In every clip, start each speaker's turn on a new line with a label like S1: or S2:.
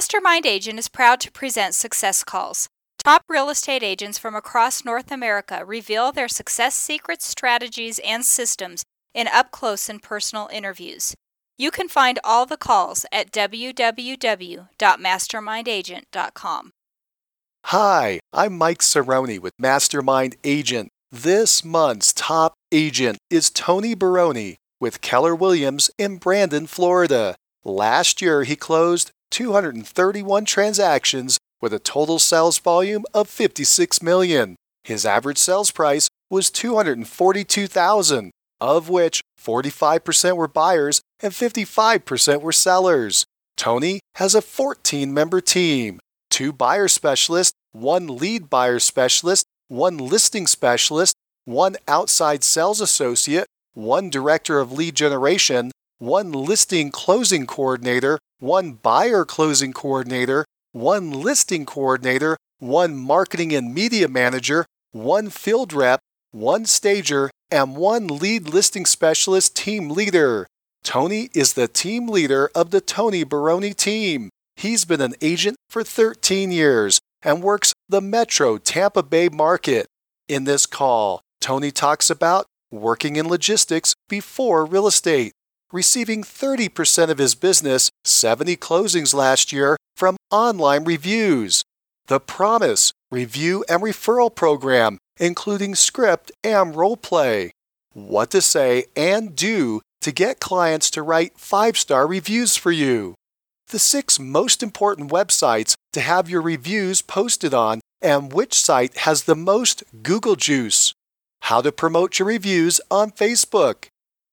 S1: Mastermind Agent is proud to present Success Calls. Top real estate agents from across North America reveal their success secrets, strategies, and systems in up close and personal interviews. You can find all the calls at www.mastermindagent.com.
S2: Hi, I'm Mike Cerrone with Mastermind Agent. This month's top agent is Tony Baroni with Keller Williams in Brandon, Florida. Last year, he closed 231 transactions with a total sales volume of 56 million. His average sales price was 242,000, of which 45% were buyers and 55% were sellers. Tony has a 14-member team, two buyer specialists, one lead buyer specialist, one listing specialist, one outside sales associate, one director of lead generation, one listing closing coordinator, one buyer closing coordinator, one listing coordinator, one marketing and media manager, one field rep, one stager, and one lead listing specialist team leader. Tony is the team leader of the Tony Baroni team. He's been an agent for 13 years and works the Metro Tampa Bay market. In this call, Tony talks about working in logistics before real estate receiving 30% of his business, 70 closings last year, from online reviews. The Promise review and referral program, including script and role play. What to say and do to get clients to write five star reviews for you. The six most important websites to have your reviews posted on, and which site has the most Google juice. How to promote your reviews on Facebook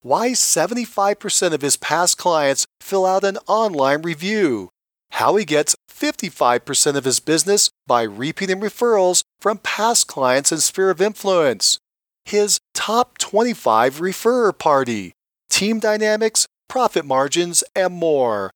S2: why 75% of his past clients fill out an online review, how he gets 55% of his business by repeating referrals from past clients and sphere of influence, his top 25 referrer party, team dynamics, profit margins, and more.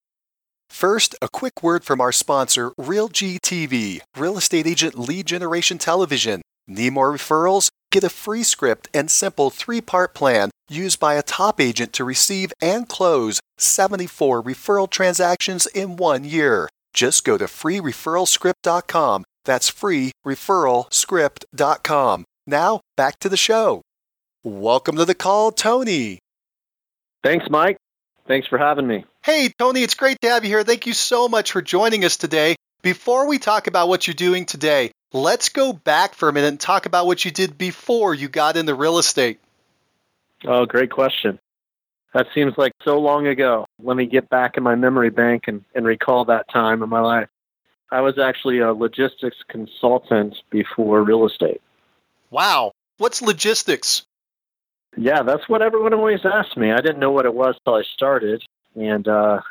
S2: First, a quick word from our sponsor, RealGTV, Real Estate Agent Lead Generation Television. Need more referrals? Get a free script and simple three part plan used by a top agent to receive and close 74 referral transactions in one year. Just go to freereferralscript.com. That's freereferralscript.com. Now, back to the show. Welcome to the call, Tony.
S3: Thanks, Mike. Thanks for having me.
S2: Hey, Tony, it's great to have you here. Thank you so much for joining us today. Before we talk about what you're doing today, Let's go back for a minute and talk about what you did before you got into real estate.
S3: Oh, great question. That seems like so long ago. Let me get back in my memory bank and, and recall that time in my life. I was actually a logistics consultant before real estate.
S2: Wow. What's logistics?
S3: Yeah, that's what everyone always asked me. I didn't know what it was till I started. And uh,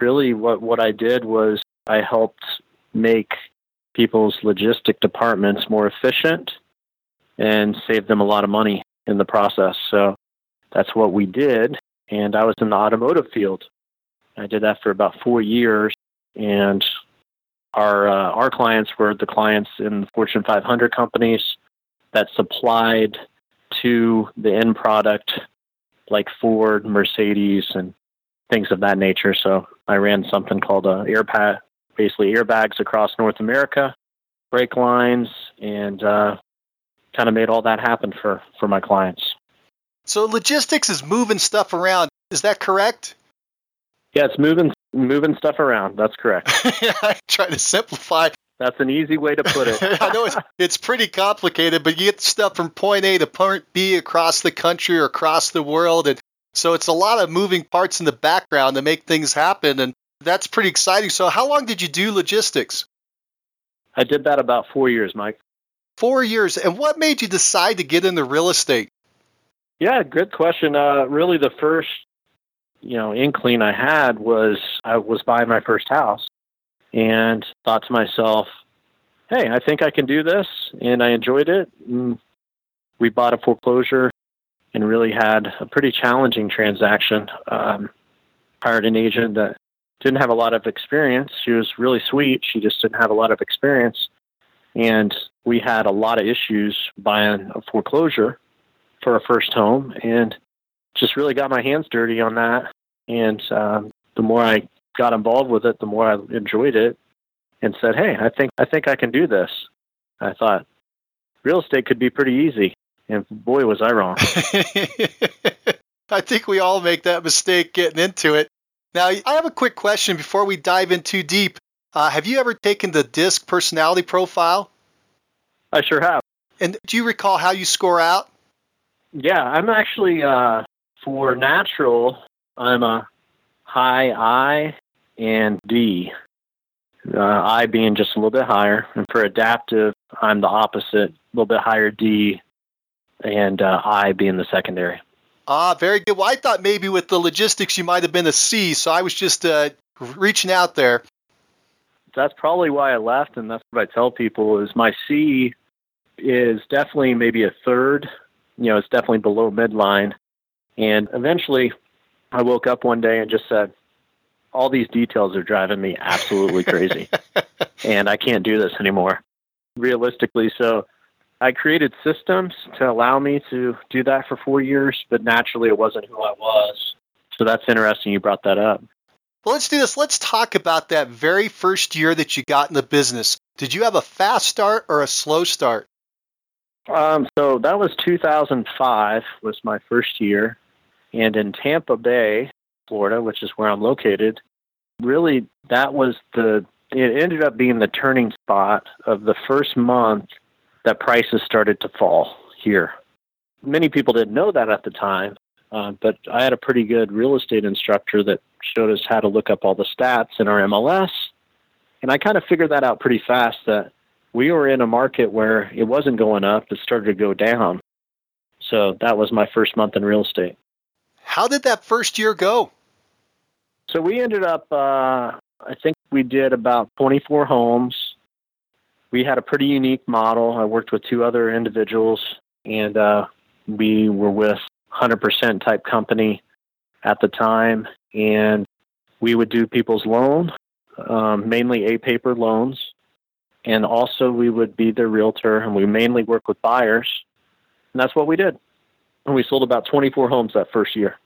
S3: really, what, what I did was I helped make people's logistic departments more efficient and save them a lot of money in the process. So that's what we did. And I was in the automotive field. I did that for about four years. And our uh, our clients were the clients in the Fortune 500 companies that supplied to the end product, like Ford, Mercedes, and things of that nature. So I ran something called a AirPad basically airbags across North America, brake lines, and uh, kind of made all that happen for, for my clients.
S2: So logistics is moving stuff around. Is that correct?
S3: Yeah, it's moving moving stuff around. That's correct.
S2: I try to simplify.
S3: That's an easy way to put it.
S2: I know it's it's pretty complicated, but you get stuff from point A to point B across the country or across the world, and so it's a lot of moving parts in the background to make things happen. And that's pretty exciting. So, how long did you do logistics?
S3: I did that about four years, Mike.
S2: Four years. And what made you decide to get into real estate?
S3: Yeah, good question. Uh, really, the first you know inkling I had was I was buying my first house, and thought to myself, "Hey, I think I can do this," and I enjoyed it. And we bought a foreclosure and really had a pretty challenging transaction. Um, hired an agent that didn't have a lot of experience. She was really sweet. She just didn't have a lot of experience. And we had a lot of issues buying a foreclosure for our first home and just really got my hands dirty on that. And um, the more I got involved with it, the more I enjoyed it and said, "Hey, I think I think I can do this." I thought real estate could be pretty easy, and boy, was I wrong.
S2: I think we all make that mistake getting into it. Now, I have a quick question before we dive in too deep. Uh, have you ever taken the DISC personality profile?
S3: I sure have.
S2: And do you recall how you score out?
S3: Yeah, I'm actually uh, for natural. I'm a high I and D. Uh, I being just a little bit higher, and for adaptive, I'm the opposite, a little bit higher D, and uh, I being the secondary.
S2: Ah, very good. Well, I thought maybe with the logistics you might have been a C, so I was just uh, reaching out there.
S3: That's probably why I left, and that's what I tell people is my C is definitely maybe a third. You know, it's definitely below midline. And eventually, I woke up one day and just said, all these details are driving me absolutely crazy. and I can't do this anymore, realistically. So I created systems to allow me to do that for four years, but naturally it wasn't who I was. So that's interesting you brought that up.
S2: Well, let's do this. Let's talk about that very first year that you got in the business. Did you have a fast start or a slow start?
S3: Um, so that was 2005 was my first year, and in Tampa Bay, Florida, which is where I'm located, really that was the it ended up being the turning spot of the first month that prices started to fall here. Many people didn't know that at the time, uh, but I had a pretty good real estate instructor that showed us how to look up all the stats in our MLS, and I kind of figured that out pretty fast that we were in a market where it wasn't going up, it started to go down. So that was my first month in real estate.
S2: How did that first year go?
S3: So we ended up, uh, I think we did about 24 homes. We had a pretty unique model. I worked with two other individuals, and uh, we were with 100% type company at the time, and we would do people's loan, um, mainly A paper loans, and also we would be their realtor, and we mainly work with buyers, and that's what we did. And we sold about 24 homes that first year.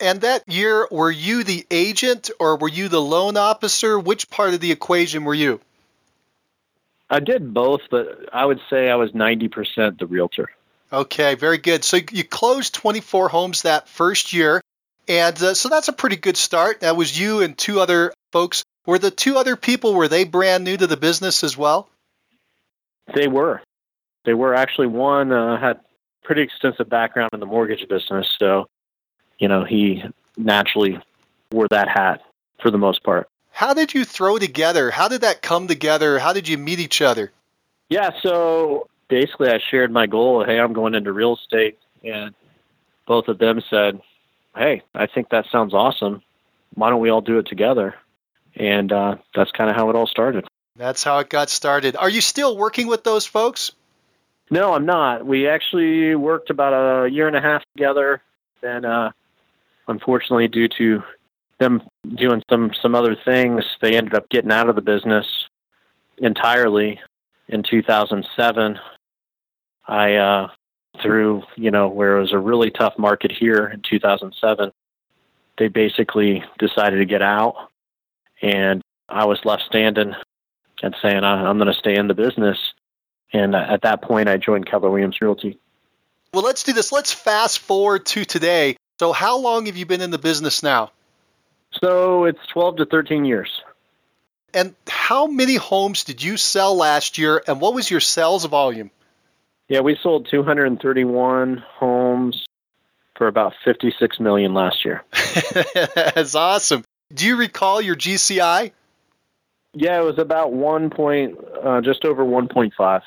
S2: And that year, were you the agent or were you the loan officer? Which part of the equation were you?
S3: I did both, but I would say I was 90% the realtor.
S2: Okay, very good. So you closed 24 homes that first year. And uh, so that's a pretty good start. That was you and two other folks were the two other people, were they brand new to the business as well?
S3: They were. They were actually one uh, had pretty extensive background in the mortgage business, so you know he naturally wore that hat for the most part.
S2: How did you throw together? How did that come together? How did you meet each other?
S3: Yeah, so basically I shared my goal. Hey, I'm going into real estate, and both of them said, "Hey, I think that sounds awesome. Why don't we all do it together?" and uh, that's kind of how it all started.
S2: That's how it got started. Are you still working with those folks?
S3: No, I'm not. We actually worked about a year and a half together. Then, uh, unfortunately, due to them doing some some other things, they ended up getting out of the business entirely in 2007. I uh, through you know where it was a really tough market here in 2007. They basically decided to get out, and I was left standing and saying, I'm going to stay in the business. And at that point, I joined Keller Williams Realty.
S2: Well, let's do this. Let's fast forward to today. So, how long have you been in the business now?
S3: So, it's 12 to 13 years.
S2: And how many homes did you sell last year, and what was your sales volume?
S3: Yeah, we sold 231 homes for about 56 million last year.
S2: That's awesome. Do you recall your GCI?
S3: Yeah, it was about one point, uh, just over 1.5.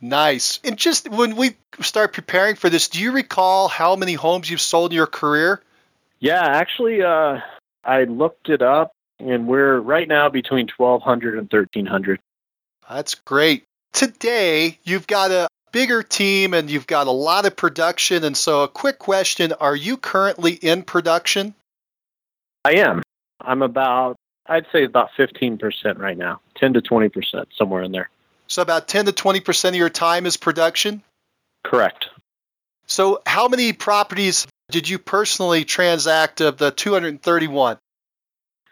S2: Nice. And just when we start preparing for this, do you recall how many homes you've sold in your career?
S3: Yeah, actually, uh, I looked it up, and we're right now between 1,200 and 1,300.
S2: That's great. Today, you've got a bigger team and you've got a lot of production. And so, a quick question Are you currently in production?
S3: I am. I'm about, I'd say about 15% right now, 10 to 20%, somewhere in there.
S2: So about 10 to 20% of your time is production?
S3: Correct.
S2: So how many properties did you personally transact of the 231?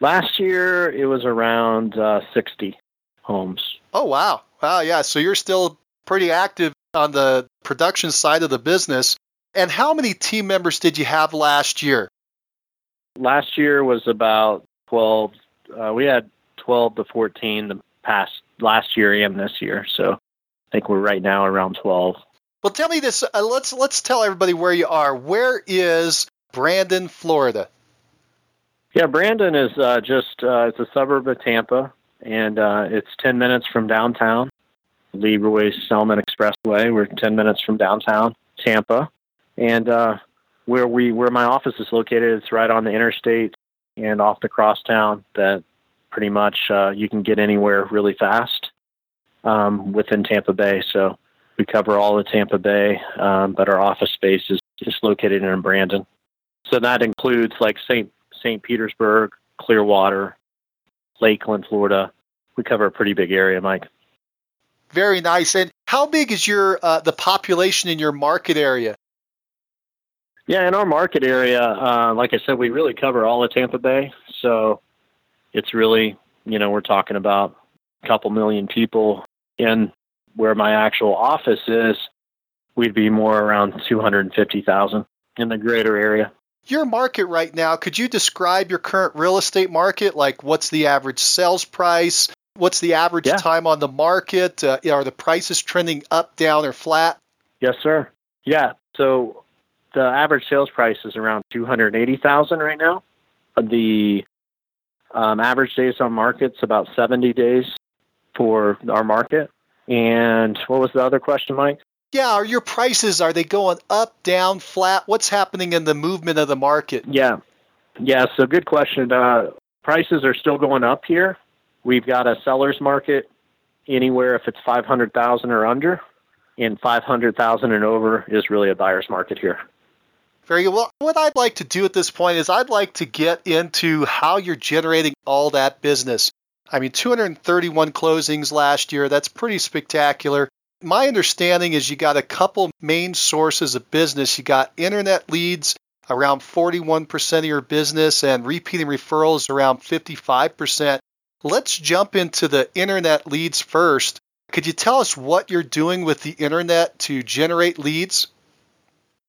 S3: Last year it was around uh, 60 homes.
S2: Oh wow. Wow, yeah. So you're still pretty active on the production side of the business. And how many team members did you have last year?
S3: Last year was about 12. Uh, we had 12 to 14 the past last year and this year. So I think we're right now around 12.
S2: Well, tell me this. Uh, let's let's tell everybody where you are. Where is Brandon, Florida?
S3: Yeah, Brandon is uh, just uh, it's a suburb of Tampa, and uh, it's 10 minutes from downtown. Leroy Selman Expressway. We're 10 minutes from downtown Tampa, and uh, where we where my office is located, it's right on the interstate and off the crosstown. That pretty much uh, you can get anywhere really fast um, within Tampa Bay. So we cover all of Tampa Bay, um, but our office space is just located in Brandon. So that includes like St. St. Petersburg, Clearwater, Lakeland, Florida. We cover a pretty big area, Mike.
S2: Very nice. And how big is your uh, the population in your market area?
S3: Yeah, in our market area, uh, like I said, we really cover all of Tampa Bay. So it's really, you know, we're talking about a couple million people. In where my actual office is, we'd be more around 250,000 in the greater area.
S2: Your market right now, could you describe your current real estate market? Like, what's the average sales price? What's the average yeah. time on the market? Uh, are the prices trending up, down, or flat?
S3: Yes, sir. Yeah. So the average sales price is around two hundred eighty thousand right now. The um, average days on market's about seventy days for our market. And what was the other question, Mike?
S2: Yeah, are your prices are they going up, down, flat? What's happening in the movement of the market?
S3: Yeah, yeah. So good question. Uh, prices are still going up here. We've got a seller's market anywhere if it's 500,000 or under, and 500,000 and over is really a buyer's market here.
S2: Very good. Well, what I'd like to do at this point is I'd like to get into how you're generating all that business. I mean, 231 closings last year. That's pretty spectacular. My understanding is you got a couple main sources of business. You got internet leads around 41% of your business and repeating referrals around 55%. Let's jump into the internet leads first. Could you tell us what you're doing with the internet to generate leads?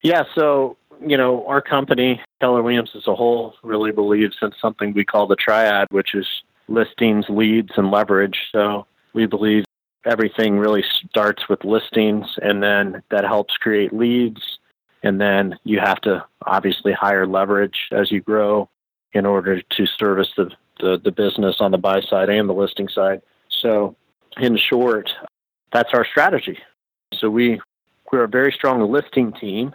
S3: Yeah, so, you know, our company, Keller Williams as a whole, really believes in something we call the triad, which is listings, leads, and leverage. So we believe everything really starts with listings, and then that helps create leads. And then you have to obviously hire leverage as you grow in order to service the the, the business on the buy side and the listing side. So, in short, that's our strategy. So we we're a very strong listing team.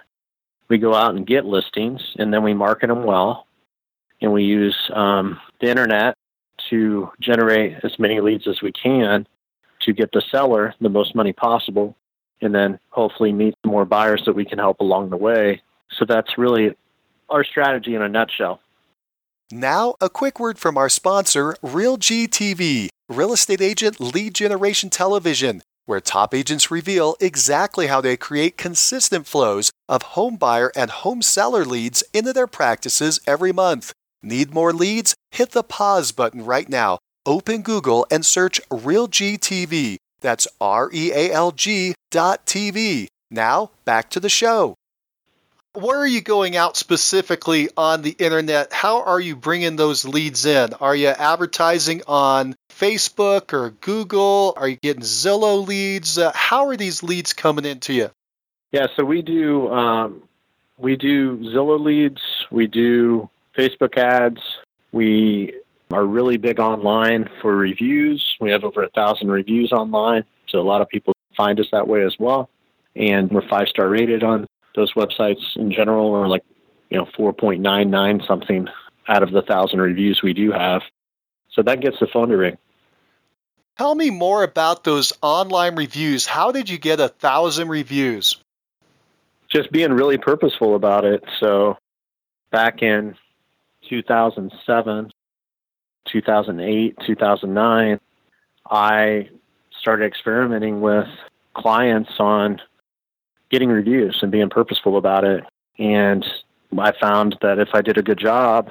S3: We go out and get listings, and then we market them well, and we use um, the internet to generate as many leads as we can to get the seller the most money possible, and then hopefully meet more buyers that we can help along the way. So that's really our strategy in a nutshell.
S2: Now, a quick word from our sponsor, RealG TV, real estate agent lead generation television, where top agents reveal exactly how they create consistent flows of home buyer and home seller leads into their practices every month. Need more leads? Hit the pause button right now. Open Google and search RealG TV. That's R E A L G dot TV. Now, back to the show where are you going out specifically on the internet? How are you bringing those leads in? Are you advertising on Facebook or Google? Are you getting Zillow leads? Uh, how are these leads coming into you?
S3: Yeah, so we do um, we do Zillow leads, we do Facebook ads, we are really big online for reviews. We have over a thousand reviews online, so a lot of people find us that way as well. And we're five star rated on those websites in general or like you know 4.99 something out of the thousand reviews we do have. So that gets the phone to ring.
S2: Tell me more about those online reviews. How did you get a thousand reviews?
S3: Just being really purposeful about it. So back in 2007, 2008, 2009, I started experimenting with clients on getting reviews and being purposeful about it. And I found that if I did a good job,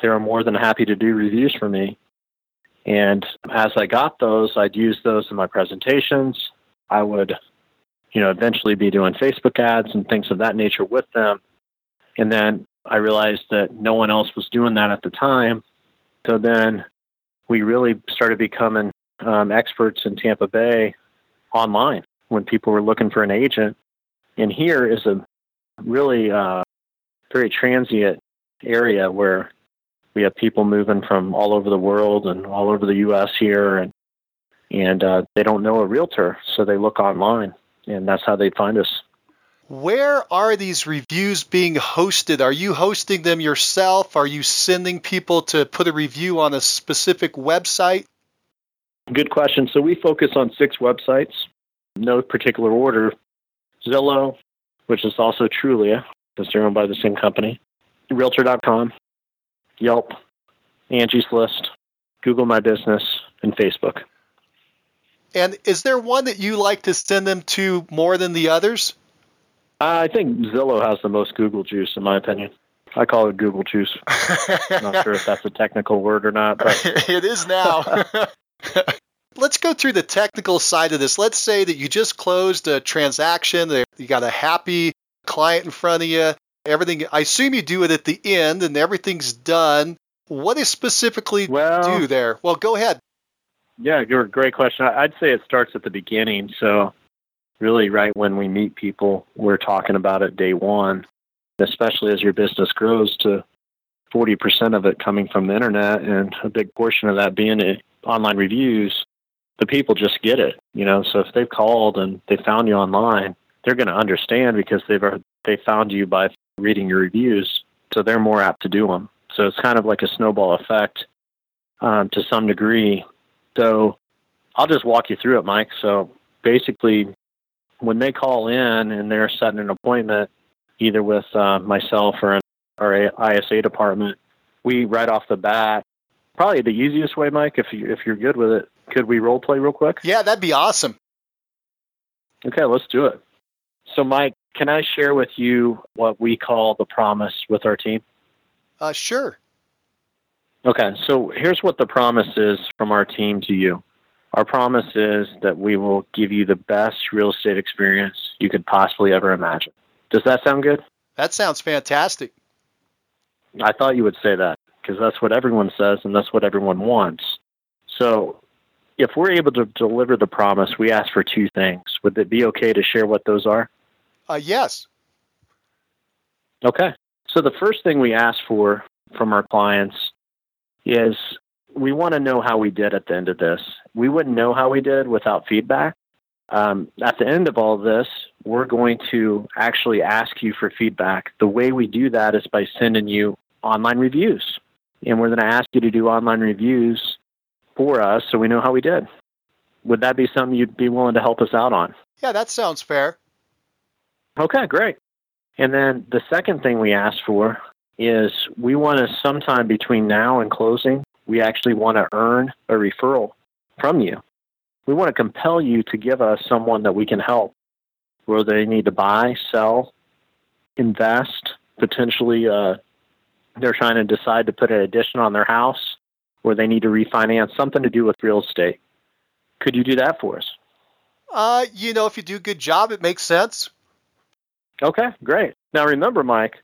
S3: they were more than happy to do reviews for me. And as I got those, I'd use those in my presentations. I would, you know, eventually be doing Facebook ads and things of that nature with them. And then I realized that no one else was doing that at the time. So then we really started becoming um, experts in Tampa Bay online when people were looking for an agent. And here is a really uh, very transient area where we have people moving from all over the world and all over the U.S. here, and and uh, they don't know a realtor, so they look online, and that's how they find us.
S2: Where are these reviews being hosted? Are you hosting them yourself? Are you sending people to put a review on a specific website?
S3: Good question. So we focus on six websites, no particular order. Zillow, which is also Trulia, because they're owned by the same company. Realtor.com, Yelp, Angie's List, Google My Business, and Facebook.
S2: And is there one that you like to send them to more than the others?
S3: I think Zillow has the most Google juice, in my opinion. I call it Google juice. not sure if that's a technical word or not, but
S2: it is now. Let's go through the technical side of this. Let's say that you just closed a transaction, you got a happy client in front of you, everything. I assume you do it at the end and everything's done. What is specifically well, do there? Well, go ahead.
S3: Yeah, you're a great question. I'd say it starts at the beginning. So, really, right when we meet people, we're talking about it day one, especially as your business grows to 40% of it coming from the internet and a big portion of that being online reviews. The people just get it, you know. So if they've called and they found you online, they're going to understand because they've they found you by reading your reviews, so they're more apt to do them. So it's kind of like a snowball effect um, to some degree. So I'll just walk you through it, Mike. So basically, when they call in and they're setting an appointment, either with uh, myself or our ISA department, we right off the bat, probably the easiest way, Mike, if you if you're good with it, could we role play real quick?
S2: Yeah, that'd be awesome.
S3: Okay, let's do it. So, Mike, can I share with you what we call the promise with our team?
S2: Uh, sure.
S3: Okay, so here's what the promise is from our team to you. Our promise is that we will give you the best real estate experience you could possibly ever imagine. Does that sound good?
S2: That sounds fantastic.
S3: I thought you would say that because that's what everyone says and that's what everyone wants. So, if we're able to deliver the promise, we ask for two things. Would it be okay to share what those are?
S2: Uh, yes.
S3: Okay. So the first thing we ask for from our clients is we want to know how we did at the end of this. We wouldn't know how we did without feedback. Um, at the end of all this, we're going to actually ask you for feedback. The way we do that is by sending you online reviews. And we're going to ask you to do online reviews for us so we know how we did. Would that be something you'd be willing to help us out on?
S2: Yeah, that sounds fair.
S3: Okay, great. And then the second thing we ask for is we want to sometime between now and closing, we actually want to earn a referral from you. We want to compel you to give us someone that we can help, where they need to buy, sell, invest, potentially uh, they're trying to decide to put an addition on their house, or they need to refinance, something to do with real estate. Could you do that for us?
S2: Uh, you know, if you do a good job, it makes sense.
S3: Okay, great. Now remember, Mike,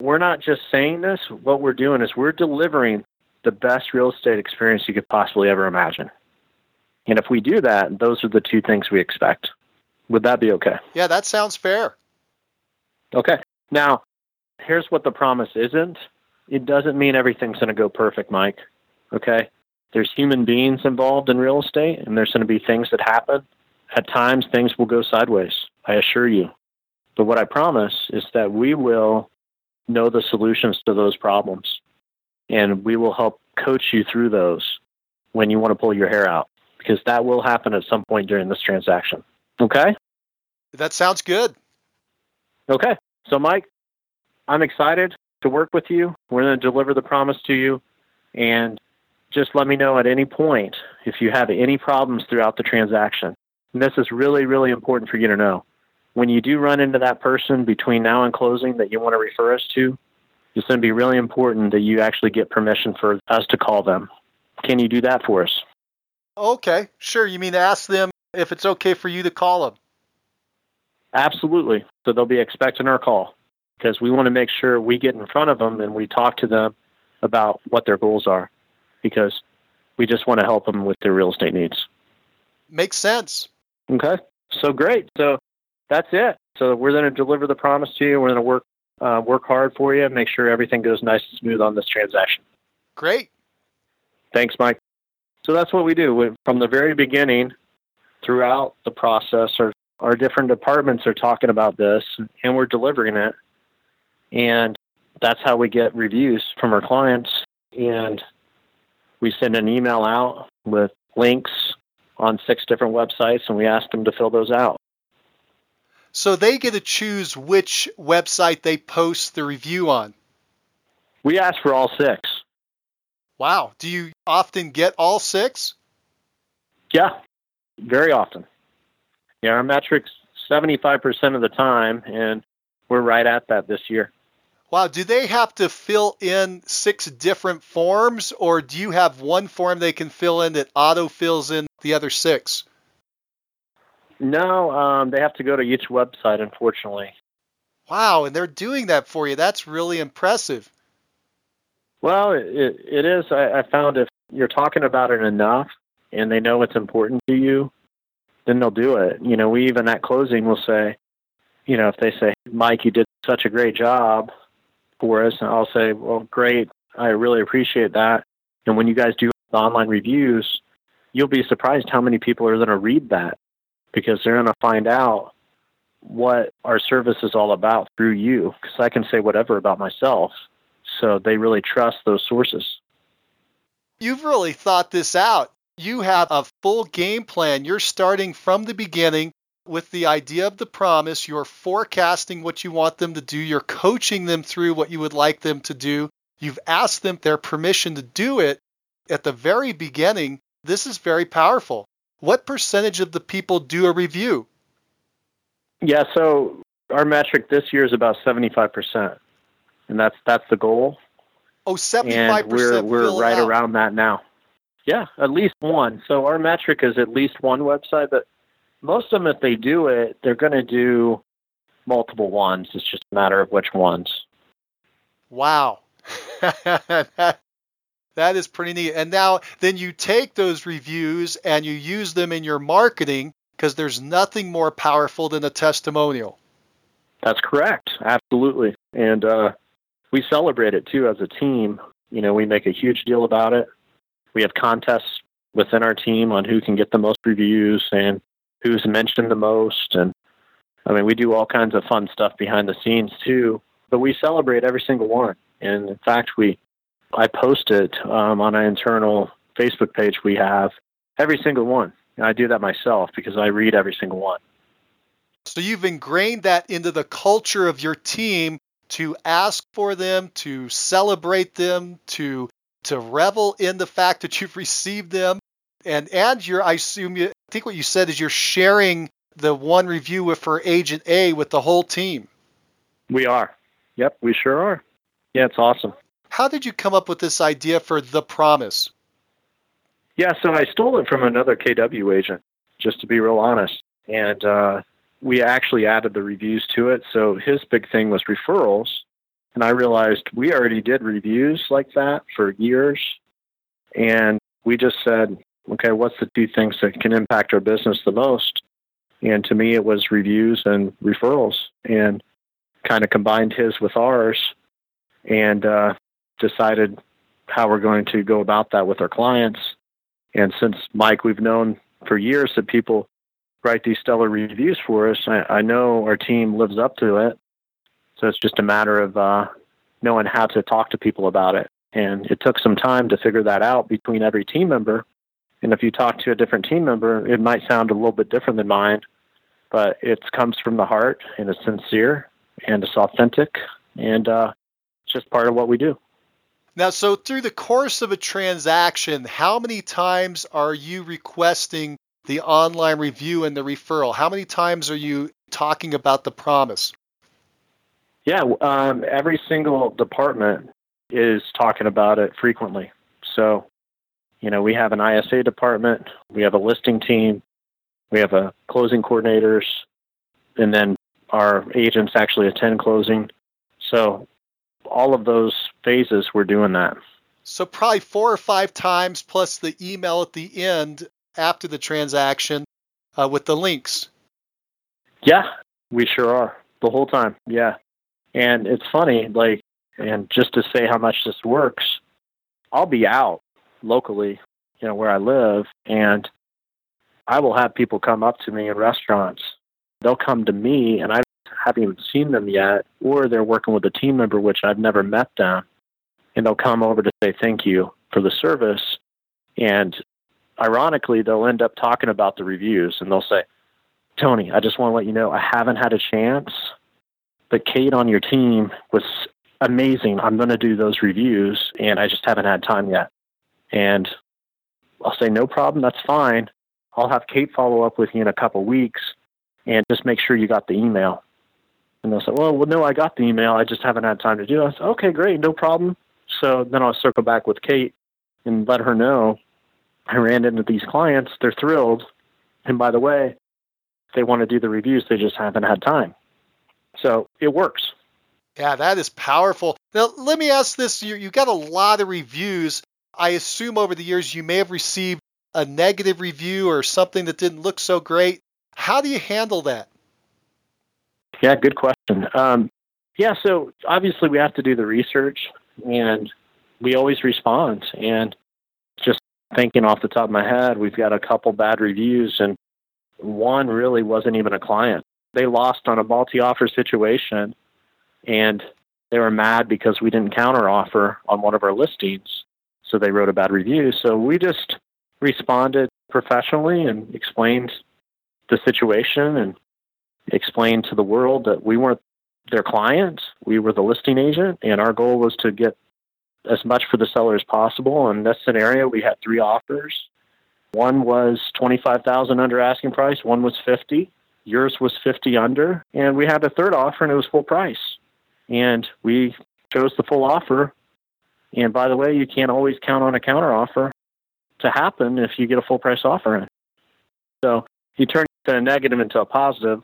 S3: we're not just saying this. What we're doing is we're delivering the best real estate experience you could possibly ever imagine. And if we do that, those are the two things we expect. Would that be okay?
S2: Yeah, that sounds fair.
S3: Okay. Now, here's what the promise isn't it doesn't mean everything's going to go perfect, Mike. Okay? There's human beings involved in real estate, and there's going to be things that happen. At times, things will go sideways, I assure you. But what I promise is that we will know the solutions to those problems and we will help coach you through those when you want to pull your hair out because that will happen at some point during this transaction. Okay?
S2: That sounds good.
S3: Okay. So, Mike, I'm excited to work with you. We're going to deliver the promise to you. And just let me know at any point if you have any problems throughout the transaction. And this is really, really important for you to know when you do run into that person between now and closing that you want to refer us to, it's going to be really important that you actually get permission for us to call them. Can you do that for us?
S2: Okay, sure. You mean ask them if it's okay for you to call them?
S3: Absolutely. So they'll be expecting our call because we want to make sure we get in front of them and we talk to them about what their goals are because we just want to help them with their real estate needs.
S2: Makes sense.
S3: Okay. So great. So that's it. So we're going to deliver the promise to you. We're going to work uh, work hard for you, make sure everything goes nice and smooth on this transaction.
S2: Great.
S3: Thanks, Mike. So that's what we do. From the very beginning, throughout the process, our, our different departments are talking about this, and we're delivering it. And that's how we get reviews from our clients. And we send an email out with links on six different websites, and we ask them to fill those out.
S2: So they get to choose which website they post the review on.
S3: We ask for all six.
S2: Wow. Do you often get all six?
S3: Yeah, very often. Yeah, our metrics 75% of the time, and we're right at that this year.
S2: Wow. Do they have to fill in six different forms, or do you have one form they can fill in that auto fills in the other six?
S3: No, um, they have to go to each website, unfortunately.
S2: Wow, and they're doing that for you. That's really impressive.
S3: Well, it, it is. I, I found if you're talking about it enough and they know it's important to you, then they'll do it. You know, we even at closing will say, you know, if they say, Mike, you did such a great job for us, and I'll say, well, great. I really appreciate that. And when you guys do the online reviews, you'll be surprised how many people are going to read that because they're going to find out what our service is all about through you because I can say whatever about myself. So they really trust those sources.
S2: You've really thought this out. You have a full game plan. You're starting from the beginning with the idea of the promise. You're forecasting what you want them to do. You're coaching them through what you would like them to do. You've asked them their permission to do it at the very beginning. This is very powerful what percentage of the people do a review?
S3: Yeah, so our metric this year is about 75%. And that's that's the goal.
S2: Oh, 75%.
S3: And we're we're right
S2: out.
S3: around that now. Yeah, at least one. So our metric is at least one website, but most of them if they do it, they're going to do multiple ones. It's just a matter of which ones.
S2: Wow. That is pretty neat. And now then you take those reviews and you use them in your marketing because there's nothing more powerful than a testimonial.
S3: That's correct. Absolutely. And uh, we celebrate it too as a team. You know, we make a huge deal about it. We have contests within our team on who can get the most reviews and who's mentioned the most. And I mean, we do all kinds of fun stuff behind the scenes too. But we celebrate every single one. And in fact, we I post it um, on an internal Facebook page we have, every single one. I do that myself because I read every single one.
S2: So you've ingrained that into the culture of your team to ask for them, to celebrate them, to to revel in the fact that you've received them, and and you're I assume you I think what you said is you're sharing the one review with for agent A with the whole team.
S3: We are. Yep, we sure are. Yeah, it's awesome.
S2: How did you come up with this idea for The Promise?
S3: Yeah, so I stole it from another KW agent, just to be real honest. And uh, we actually added the reviews to it. So his big thing was referrals. And I realized we already did reviews like that for years. And we just said, okay, what's the two things that can impact our business the most? And to me, it was reviews and referrals, and kind of combined his with ours. And uh, decided how we're going to go about that with our clients. And since Mike, we've known for years that people write these stellar reviews for us, I, I know our team lives up to it. So it's just a matter of uh, knowing how to talk to people about it. And it took some time to figure that out between every team member. And if you talk to a different team member, it might sound a little bit different than mine, but it comes from the heart and it's sincere and it's authentic and uh, it's just part of what we do.
S2: Now, so through the course of a transaction, how many times are you requesting the online review and the referral? How many times are you talking about the promise?
S3: Yeah, um, every single department is talking about it frequently. So, you know, we have an ISA department, we have a listing team, we have a closing coordinators, and then our agents actually attend closing. So, all of those phases, we're doing that.
S2: So, probably four or five times plus the email at the end after the transaction uh, with the links.
S3: Yeah, we sure are the whole time. Yeah. And it's funny, like, and just to say how much this works, I'll be out locally, you know, where I live, and I will have people come up to me in restaurants. They'll come to me, and I haven't even seen them yet, or they're working with a team member, which I've never met them, and they'll come over to say thank you for the service. And ironically, they'll end up talking about the reviews, and they'll say, Tony, I just want to let you know I haven't had a chance but Kate on your team was amazing. I'm going to do those reviews, and I just haven't had time yet. And I'll say, no problem, that's fine. I'll have Kate follow up with you in a couple weeks and just make sure you got the email. And they'll say, well, well, no, I got the email. I just haven't had time to do it. I said, okay, great, no problem. So then I'll circle back with Kate and let her know I ran into these clients. They're thrilled. And by the way, they want to do the reviews. They just haven't had time. So it works.
S2: Yeah, that is powerful. Now, let me ask this. You, you got a lot of reviews. I assume over the years you may have received a negative review or something that didn't look so great. How do you handle that?
S3: Yeah, good question. Um, yeah, so obviously we have to do the research and we always respond. And just thinking off the top of my head, we've got a couple bad reviews, and one really wasn't even a client they lost on a multi offer situation and they were mad because we didn't counter offer on one of our listings. So they wrote a bad review. So we just responded professionally and explained the situation and explained to the world that we weren't their client. We were the listing agent, and our goal was to get as much for the seller as possible. In this scenario, we had three offers. One was twenty-five thousand under asking price. One was fifty. Yours was 50 under, and we had a third offer, and it was full price. And we chose the full offer. And by the way, you can't always count on a counter offer to happen if you get a full price offer in. So you turn a negative into a positive,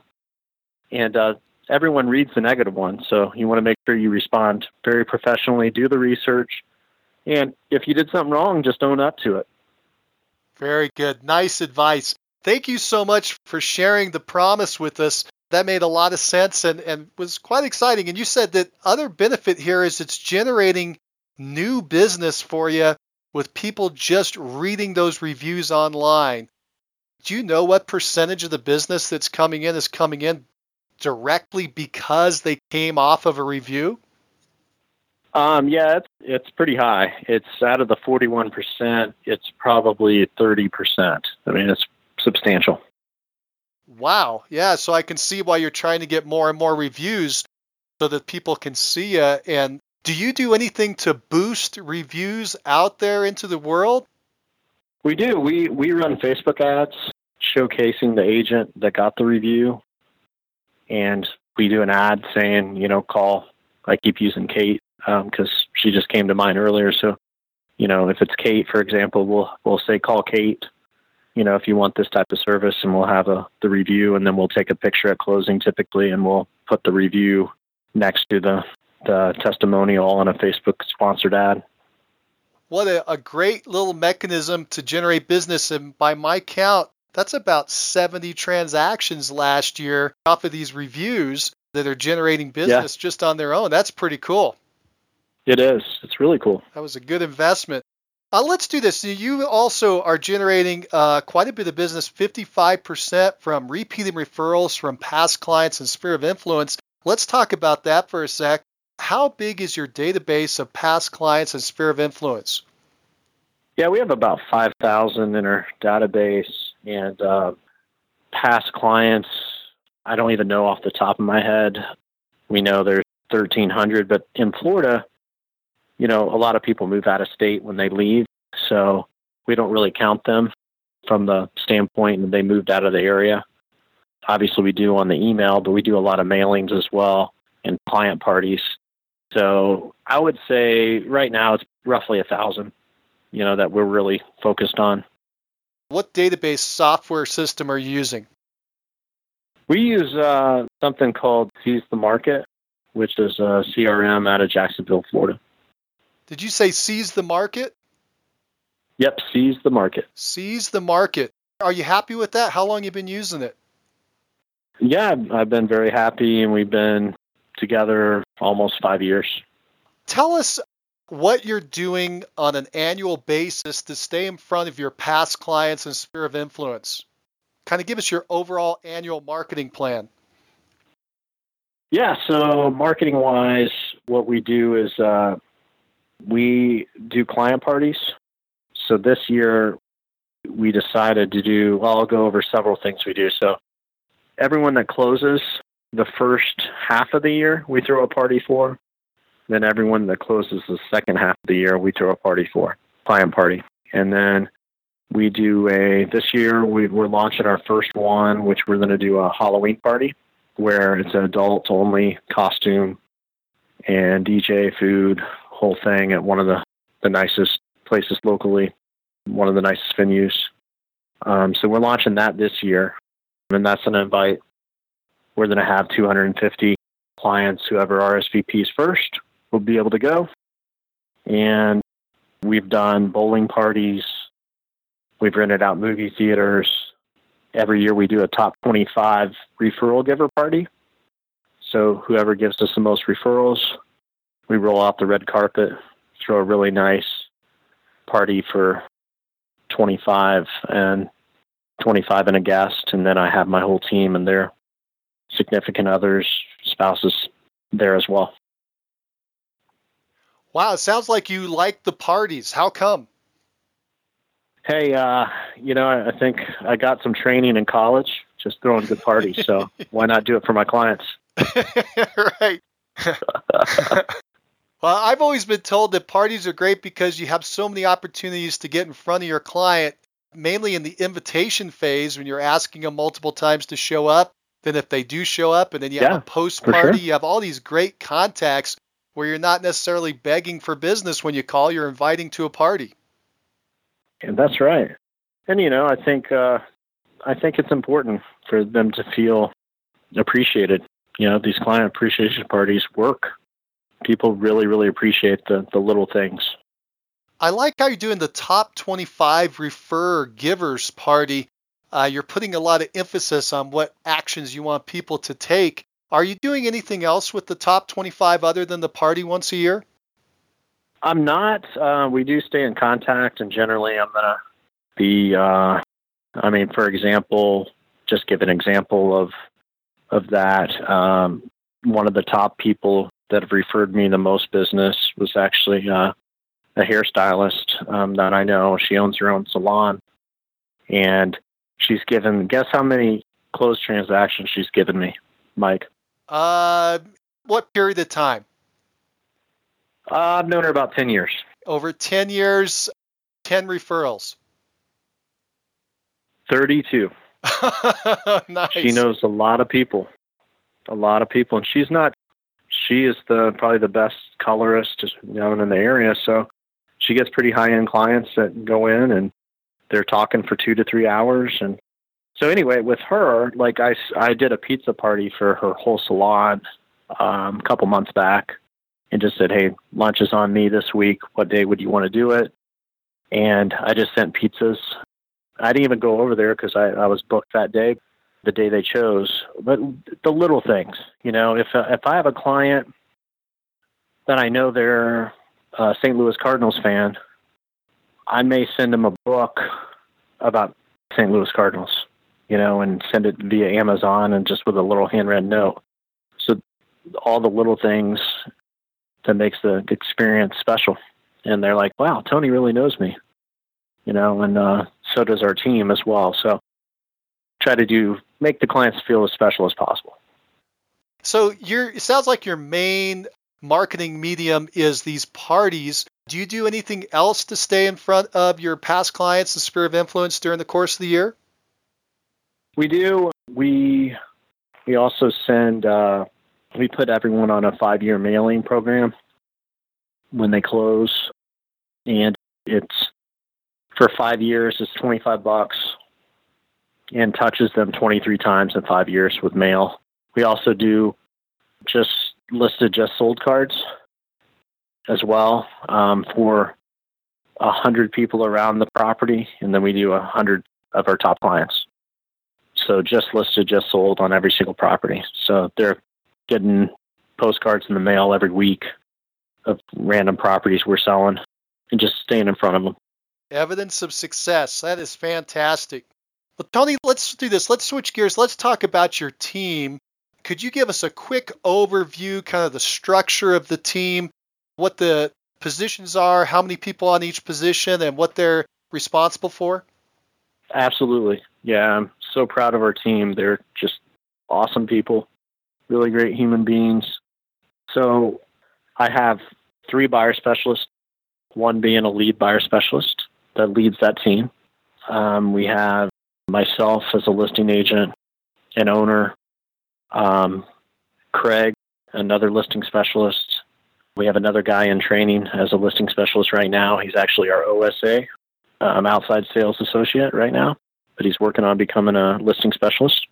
S3: and uh, everyone reads the negative one. So you want to make sure you respond very professionally, do the research, and if you did something wrong, just own up to it.
S2: Very good. Nice advice. Thank you so much for sharing the promise with us. That made a lot of sense and, and was quite exciting. And you said that other benefit here is it's generating new business for you with people just reading those reviews online. Do you know what percentage of the business that's coming in is coming in directly because they came off of a review?
S3: Um, yeah, it's it's pretty high. It's out of the forty one percent, it's probably thirty percent. I mean, it's substantial.
S2: Wow. Yeah. So I can see why you're trying to get more and more reviews so that people can see you. And do you do anything to boost reviews out there into the world?
S3: We do. We we run Facebook ads showcasing the agent that got the review, and we do an ad saying, you know, call. I keep using Kate because um, she just came to mind earlier. So, you know, if it's Kate, for example, we'll we'll say call Kate you know, if you want this type of service, and we'll have a the review, and then we'll take a picture at closing typically, and we'll put the review next to the the testimonial on a Facebook sponsored ad.
S2: What a, a great little mechanism to generate business, and by my count, that's about 70 transactions last year off of these reviews that are generating business yeah. just on their own. That's pretty cool.
S3: It is. It's really cool.
S2: That was a good investment. Uh, let's do this. You also are generating uh, quite a bit of business, 55% from repeating referrals from past clients and sphere of influence. Let's talk about that for a sec. How big is your database of past clients and sphere of influence?
S3: Yeah, we have about 5,000 in our database, and uh, past clients, I don't even know off the top of my head. We know there's 1,300, but in Florida, you know, a lot of people move out of state when they leave, so we don't really count them from the standpoint that they moved out of the area. Obviously, we do on the email, but we do a lot of mailings as well. and client parties. So I would say right now it's roughly a thousand, you know, that we're really focused on.
S2: What database software system are you using?
S3: We use uh, something called Seize the Market, which is a CRM out of Jacksonville, Florida.
S2: Did you say Seize the Market?
S3: Yep, Seize the Market.
S2: Seize the Market. Are you happy with that? How long have you been using it?
S3: Yeah, I've been very happy, and we've been together almost five years.
S2: Tell us what you're doing on an annual basis to stay in front of your past clients and sphere of influence. Kind of give us your overall annual marketing plan.
S3: Yeah, so marketing wise, what we do is uh, we do client parties. So this year, we decided to do, well, I'll go over several things we do. So everyone that closes the first half of the year, we throw a party for. Then everyone that closes the second half of the year, we throw a party for, client party. And then we do a, this year we, we're launching our first one, which we're going to do a Halloween party where it's an adult only costume and DJ, food, whole thing at one of the, the nicest places locally, one of the nicest venues. Um, so we're launching that this year, and that's an invite. We're going to have 250 clients, whoever RSVPs first will be able to go. And we've done bowling parties, we've rented out movie theaters. Every year we do a top 25 referral giver party. So whoever gives us the most referrals, we roll out the red carpet, throw a really nice party for 25 and 25 and a guest, and then I have my whole team and their significant others, spouses there as well.
S2: Wow, it sounds like you like the parties. How come?
S3: Hey, uh, you know, I think I got some training in college, just throwing good parties. So why not do it for my clients?
S2: right. well, I've always been told that parties are great because you have so many opportunities to get in front of your client, mainly in the invitation phase when you're asking them multiple times to show up. Then, if they do show up, and then you
S3: Yeah,
S2: have a post party,
S3: sure.
S2: you have all these great contacts where you're not necessarily begging for business when you call, you're inviting to a party.
S3: And that's right. And you know, I think uh, I think it's important for them to feel appreciated. You know, these client appreciation parties work. People really, really appreciate the the little things.
S2: I like how you're doing the top 25 refer givers party. Uh, you're putting a lot of emphasis on what actions you want people to take. Are you doing anything else with the top 25 other than the party once a year?
S3: I'm not. Uh, we do stay in contact, and generally, I'm gonna be. Uh, I mean, for example, just give an example of of that. Um, one of the top people that have referred me the most business was actually uh, a hairstylist um, that I know. She owns her own salon, and she's given. Guess how many closed transactions she's given me, Mike?
S2: Uh, what period of time?
S3: Uh, I've known her about ten years.
S2: Over 10 years, 10 referrals.
S3: Thirty-two.
S2: nice.
S3: She knows a lot of people, a lot of people, and she's not. She is the probably the best colorist known in the area, so she gets pretty high end clients that go in and they're talking for two to three hours. And so anyway, with her, like I, I did a pizza party for her whole salon um, a couple months back, and just said, "Hey, lunch is on me this week. What day would you want to do it?" And I just sent pizzas I didn't even go over there because I, I was booked that day, the day they chose. But the little things, you know, if uh, if I have a client that I know they're a St. Louis Cardinals fan, I may send them a book about St. Louis Cardinals, you know, and send it via Amazon and just with a little handwritten note. So all the little things that makes the experience special. And they're like, "Wow, Tony really knows me." you know, and uh, so does our team as well. So try to do make the clients feel as special as possible.
S2: So your it sounds like your main marketing medium is these parties. Do you do anything else to stay in front of your past clients, the sphere of influence during the course of the year?
S3: We do. We we also send uh, we put everyone on a five year mailing program when they close. And it's for five years, it's 25 bucks and touches them 23 times in five years with mail. We also do just listed, just sold cards as well um, for a hundred people around the property, and then we do a hundred of our top clients. So just listed, just sold on every single property. So they're getting postcards in the mail every week of random properties we're selling and just staying in front of them.
S2: Evidence of success. That is fantastic. Well, Tony, let's do this. Let's switch gears. Let's talk about your team. Could you give us a quick overview, kind of the structure of the team, what the positions are, how many people on each position, and what they're responsible for?
S3: Absolutely. Yeah, so proud of our team. They're just awesome people, really great human beings. So I have three buyer specialists, one being a lead buyer specialist that leads that team. Um, we have myself as a listing agent and owner, um, Craig, another listing specialist. We have another guy in training as a listing specialist right now. He's actually our OSA, um, outside sales associate right now, but he's working on becoming a listing specialist.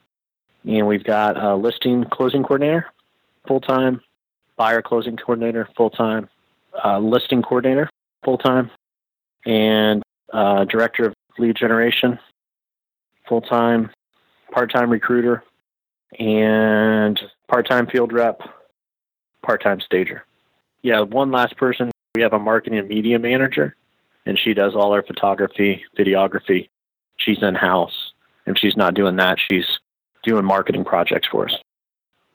S3: And we've got a listing closing coordinator, full time, buyer closing coordinator, full time, uh, listing coordinator, full time, and uh, director of lead generation, full time, part time recruiter, and part time field rep, part time stager. Yeah, one last person. We have a marketing and media manager, and she does all our photography, videography. She's in house. If she's not doing that, she's doing marketing projects for us.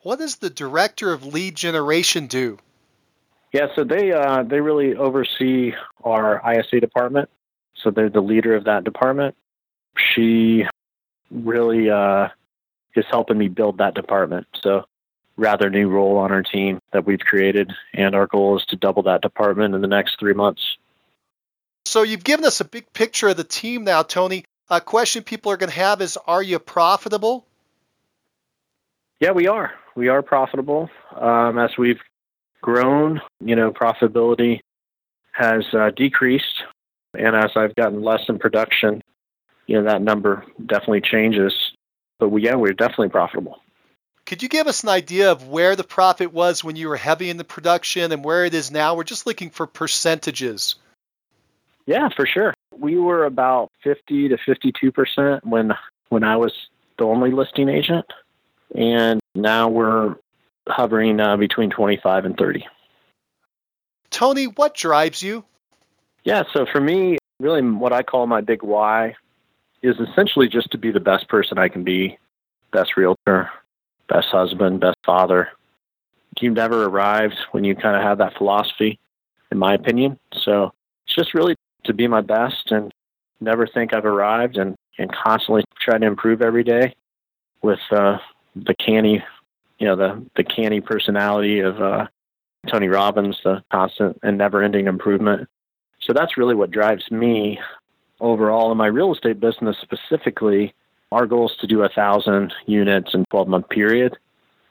S2: What does the director of lead generation do?
S3: Yeah, so they uh, they really oversee our ISA department. So they're the leader of that department. She really uh, is helping me build that department. So rather new role on our team that we've created, and our goal is to double that department in the next three months.
S2: So you've given us a big picture of the team now, Tony. A question people are going to have is, are you profitable?
S3: Yeah, we are. We are profitable. Um, as we've grown, you know, profitability has uh, decreased. And as I've gotten less in production, you know, that number definitely changes. But we, yeah, we're definitely profitable.
S2: Could you give us an idea of where the profit was when you were heavy in the production and where it is now? We're just looking for percentages.
S3: Yeah, for sure. We were about 50 to 52% when when I was the only listing agent and now we're hovering uh, between 25 and 30.
S2: Tony, what drives you?
S3: Yeah, so for me, really what I call my big why is essentially just to be the best person I can be, best realtor, best husband, best father. You've never arrived when you kind of have that philosophy, in my opinion. So it's just really to be my best and never think I've arrived and, and constantly try to improve every day with uh, the CANI, you know, the the CANI personality of uh, Tony Robbins, the constant and never-ending improvement. So that's really what drives me overall in my real estate business specifically. Our goal is to do a thousand units in 12 month period.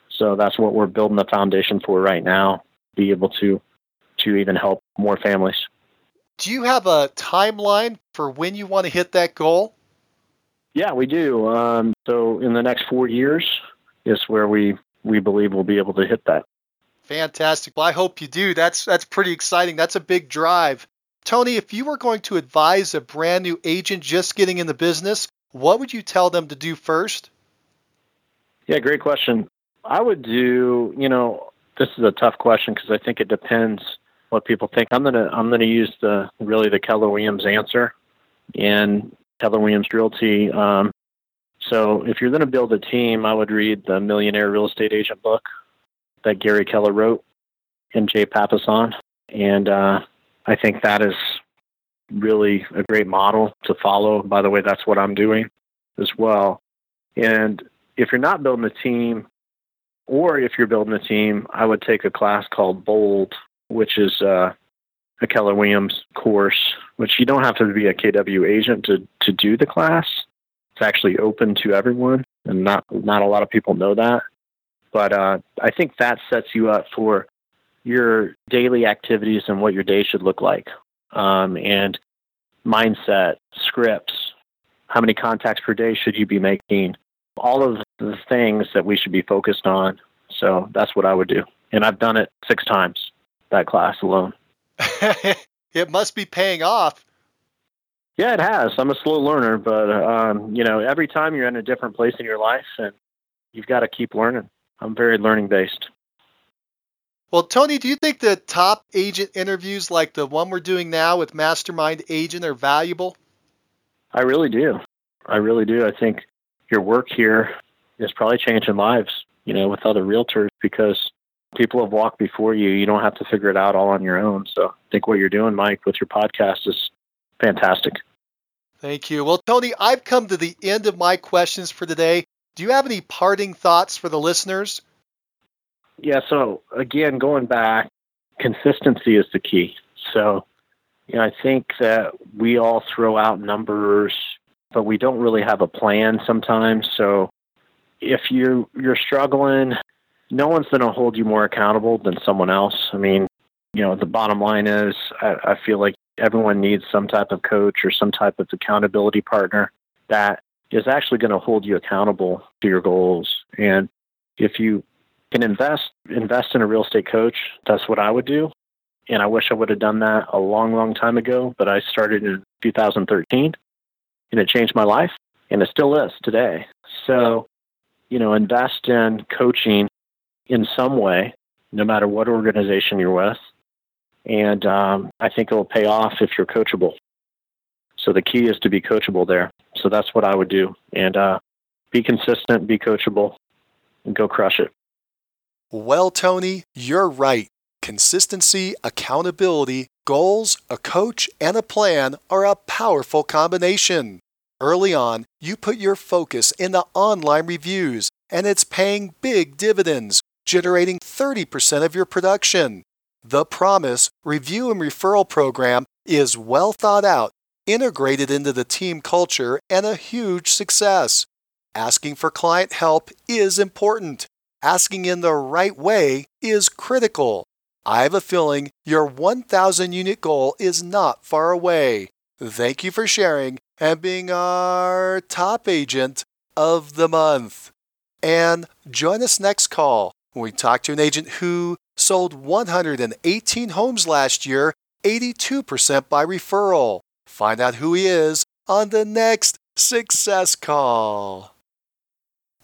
S3: So that's what we're building the foundation for right now. Be able to to even help more families.
S2: Do you have a timeline for when you want to hit that goal?
S3: Yeah, we do. Um, so in the next four years, is where we we believe we'll be able to hit that.
S2: Fantastic. Well, I hope you do. That's that's pretty exciting. That's a big drive. Tony, if you were going to advise a brand new agent just getting in the business, what would you tell them to do first?
S3: Yeah, great question. I would do, you know, this is a tough question because I think it depends what people think. I'm gonna I'm gonna use the really the Keller Williams answer, and Keller Williams Realty um, so if you're to build a team, I would read the Millionaire Real Estate Agent book that Gary Keller wrote and Jay Papasan. And uh, I think that is really a great model to follow. By the way, that's what I'm doing as well. And if you're not building a team, or if you're building a team, I would take a class called Bold, which is uh, a Keller Williams course, which you don't have to be a KW agent to, to do the class. It's actually open to everyone, and not not a lot of people know that. But uh, I think that sets you up for your daily activities and what your day should look like, um, and mindset, scripts, how many contacts per day should you be making, all of the things that we should be focused on. So that's what I would do. And I've done it six times, that class alone.
S2: it must be paying off.
S3: Yeah, it has. I'm a slow learner, but um, you know, every time you're in a different place in your life, and you've got to keep learning. I'm very learning based.
S2: Well, Tony, do you think the top agent interviews like the one we're doing now with Mastermind Agent are valuable?
S3: I really do. I really do. I think your work here is probably changing lives, you know, with other realtors because people have walked before you. You don't have to figure it out all on your own. So I think what you're doing, Mike, with your podcast is fantastic.
S2: Thank you. Well, Tony, I've come to the end of my questions for today. Do you have any parting thoughts for the listeners?
S3: Yeah, so again, going back, consistency is the key. So, you know, I think that we all throw out numbers, but we don't really have a plan sometimes. So, if you you're struggling, no one's going to hold you more accountable than someone else. I mean, you know, the bottom line is, I, I feel like everyone needs some type of coach or some type of accountability partner that is actually going to hold you accountable to your goals. And if you can invest invest in a real estate coach, that's what I would do. And I wish I would have done that a long, long time ago, but I started in 2013 and it changed my life and it still is today. So, you know, invest in coaching in some way, no matter what organization you're with. And um, I think it will pay off if you're coachable. So the key is to be coachable there. So that's what I would do. And uh, be consistent, be coachable, and go crush it.
S2: Well, Tony, you're right. Consistency, accountability, goals, a coach, and a plan are a powerful combination. Early on, you put your focus in the online reviews, and it's paying big dividends, generating 30% of your production. The Promise review and referral program is well thought out, integrated into the team culture, and a huge success. Asking for client help is important. Asking in the right way is critical. I have a feeling your 1,000 unit goal is not far away. Thank you for sharing and being our top agent of the month. And join us next call when we talked to an agent who sold 118 homes last year, 82% by referral. Find out who he is on the next Success Call.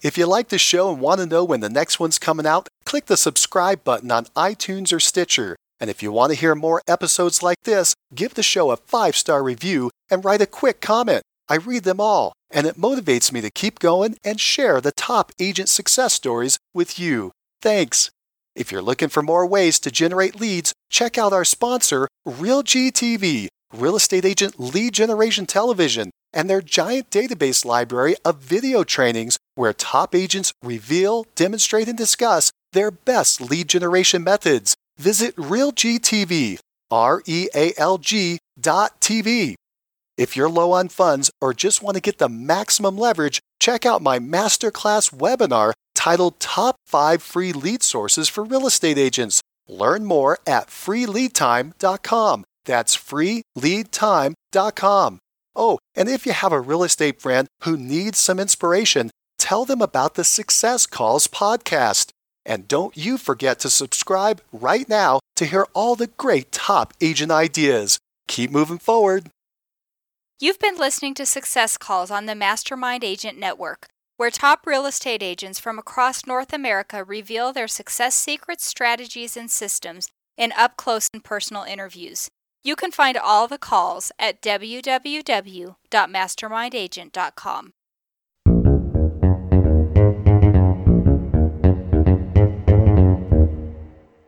S2: If you like the show and want to know when the next one's coming out, click the subscribe button on iTunes or Stitcher. And if you want to hear more episodes like this, give the show a five star review and write a quick comment. I read them all, and it motivates me to keep going and share the top agent success stories with you. Thanks. If you're looking for more ways to generate leads, check out our sponsor, RealGTV, Real Estate Agent Lead Generation Television, and their giant database library of video trainings where top agents reveal, demonstrate, and discuss their best lead generation methods. Visit RealGTV, R E A L G dot TV. If you're low on funds or just want to get the maximum leverage, check out my masterclass webinar titled Top 5 Free Lead Sources for Real Estate Agents. Learn more at freeleadtime.com. That's freeleadtime.com. Oh, and if you have a real estate friend who needs some inspiration, tell them about the Success Calls podcast. And don't you forget to subscribe right now to hear all the great top agent ideas. Keep moving forward.
S1: You've been listening to Success Calls on the Mastermind Agent Network where top real estate agents from across North America reveal their success secrets, strategies, and systems in up close and personal interviews. You can find all the calls at www.mastermindagent.com.